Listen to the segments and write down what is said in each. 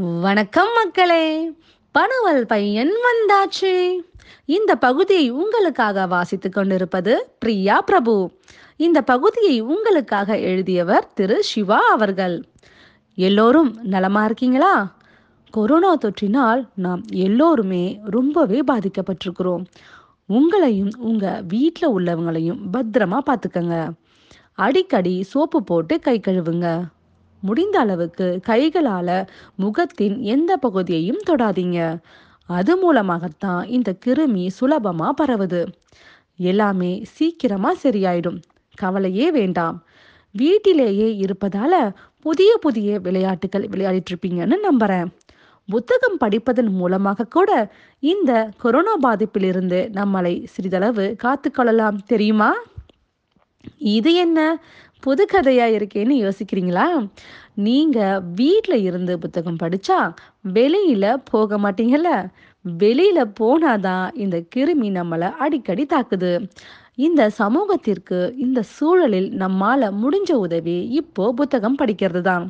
வணக்கம் மக்களே. பணுவல் பையன் வந்தாச்சு. இந்த பகுதியை உங்களுக்காக வாசித்துக் கொண்டிருப்பது பிரியா பிரபு. இந்த பகுதியை உங்களுக்காக எழுதியவர் திரு சிவா அவர்கள். எல்லோரும் நலமா இருக்கீங்களா? கொரோனா தொற்றினால் நாம் எல்லோருமே ரொம்பவே பாதிக்கப்பட்டிருக்கிறோம். உங்களையும் உங்க வீட்டில் உள்ளவங்களையும் பத்திரமா பார்த்துக்கங்க. அடிக்கடி சோப்பு போட்டு கை கழுவுங்க. முடிந்த அளவுக்கு கைகளால முகத்தின் எந்த பகுதியையும் தொடாதீங்க. அது மூலமாகத்தான் இந்த கிருமி சுலபமா பரவுது. எல்லாமே சீக்கிரமா சரியாயிடும். கவலையே வேண்டாம். வீட்டிலேயே இருப்பதால புதிய புதிய விளையாட்டுகள் விளையாடிட்டு இருப்பீங்கன்னு நம்புறேன். புத்தகம் படிப்பதன் மூலமாக கூட இந்த கொரோனா பாதிப்பிலிருந்து நம்மளை சிறிதளவு காத்துக்கொள்ளலாம். தெரியுமா? இது என்ன? புது கதையாக இருக்கேன்னு யோசிக்கிறீங்களா? நீங்கள் வீட்டில் இருந்து புத்தகம் படித்தா வெளியில் போக மாட்டீங்கல்ல? வெளியில் போனாதான் இந்த கிருமி நம்மளை அடிக்கடி தாக்குது. இந்த சமூகத்திற்கு இந்த சூழலில் நம்மால முடிஞ்ச உதவி இப்போ புத்தகம் படிக்கிறது தான்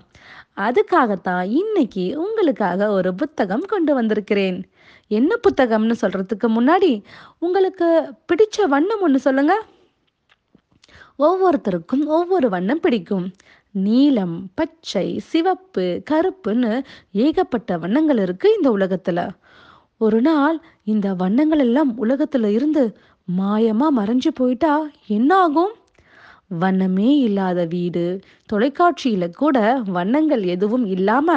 அதுக்காகத்தான் இன்னைக்கு உங்களுக்காக ஒரு புத்தகம் கொண்டு வந்திருக்கிறேன். என்ன புத்தகம்னு சொல்கிறதுக்கு முன்னாடி உங்களுக்கு பிடிச்ச வண்ணம் ஒன்று சொல்லுங்கள் ஒவ்வொருத்தருக்கும் ஒவ்வொரு வண்ணம் பிடிக்கும். நீலம் பச்சை சிவப்பு கருப்புன்னு ஏகப்பட்ட வண்ணங்கள் இருக்கு இந்த உலகத்துல. ஒரு நாள் இந்த வண்ணங்கள் எல்லாம் உலகத்துல இருந்து மாயமா மறைஞ்சு போயிட்டா என்ன ஆகும்? வண்ணமே இல்லாத வீடு தொலைக்காட்சியில கூட வண்ணங்கள் எதுவும் இல்லாம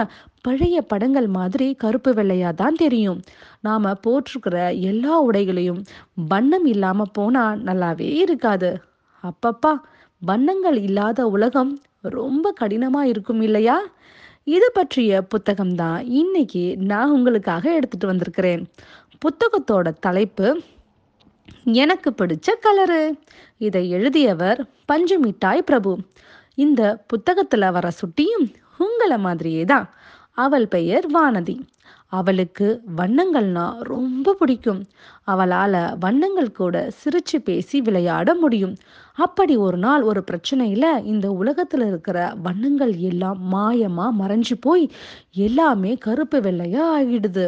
பழைய படங்கள் மாதிரி கருப்பு வெள்ளையா தான் தெரியும். நாம போட்டிருக்கிற எல்லா உடைகளையும் வண்ணம் இல்லாம போனா நல்லாவே இருக்காது. அப்பப்பா வண்ணங்கள் இல்லாத உலகம் ரொம்ப கடினமா இருக்கும் இல்லையா? இது பற்றிய புத்தகம் தான் இன்னைக்கு நான் உங்களுக்காக எடுத்துட்டு வந்திருக்கிறேன். புத்தகத்தோட தலைப்பு எனக்கு பிடிச்ச கலரு இதை எழுதியவர் பஞ்சு மிட்டாய் பிரபு. இந்த புத்தகத்துல வர சுட்டியும் உங்களை மாதிரியே தான். அவள் பெயர் வானதி. அவளுக்கு வண்ணங்கள்னா ரொம்ப பிடிக்கும். அவளால வண்ணங்கள் கூட சிரிச்சு பேசி விளையாட முடியும். அப்படி ஒரு நாள் ஒரு பிரச்சனையில இந்த உலகத்துல இருக்கிற வண்ணங்கள் எல்லாம் மாயமா மறைஞ்சு போய் எல்லாமே கருப்பு வெள்ளையா ஆகிடுது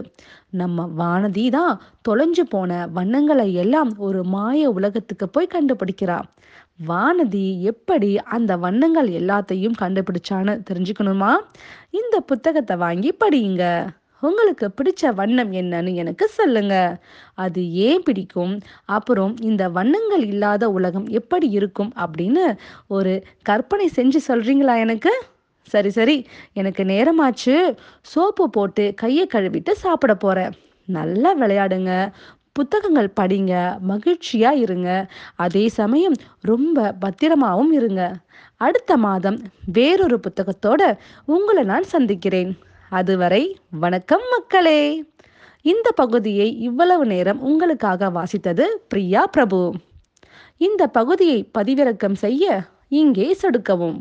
நம்ம வானதி தான் தொலைஞ்சு போன வண்ணங்களை எல்லாம் ஒரு மாய உலகத்துக்கு போய் கண்டுபிடிக்கிறா. வானதி எப்படி அந்த வண்ணங்கள் எல்லாத்தையும் கண்டுபிடிச்சான்னு தெரிஞ்சுக்கணுமா? இந்த புத்தகத்தை வாங்கி படியுங்க. உங்களுக்கு பிடிச்ச வண்ணம் என்னன்னு எனக்கு சொல்லுங்க. அது ஏன் பிடிக்கும்? அப்புறம் இந்த வண்ணங்கள் இல்லாத உலகம் எப்படி இருக்கும் அப்படின்னு ஒரு கற்பனை செஞ்சு சொல்றீங்களா எனக்கு? சரி சரி. எனக்கு நேரமாச்சு. சோப்பு போட்டு கையை கழுவிட்டு சாப்பிட போறேன். நல்லா விளையாடுங்க. புத்தகங்கள் படிங்க மகிழ்ச்சியா இருங்க. அதே சமயம் ரொம்ப பத்திரமாவும் இருங்க. அடுத்த மாதம் வேறொரு புத்தகத்தோட உங்களை நான் சந்திக்கிறேன். அதுவரை வணக்கம் மக்களே. இந்த பகுதியை இவ்வளவு நேரம் உங்களுக்காக வாசித்தது பிரியா பிரபு. இந்த பகுதியை பதிவிறக்கம் செய்ய இங்கே சொடுக்கவும்.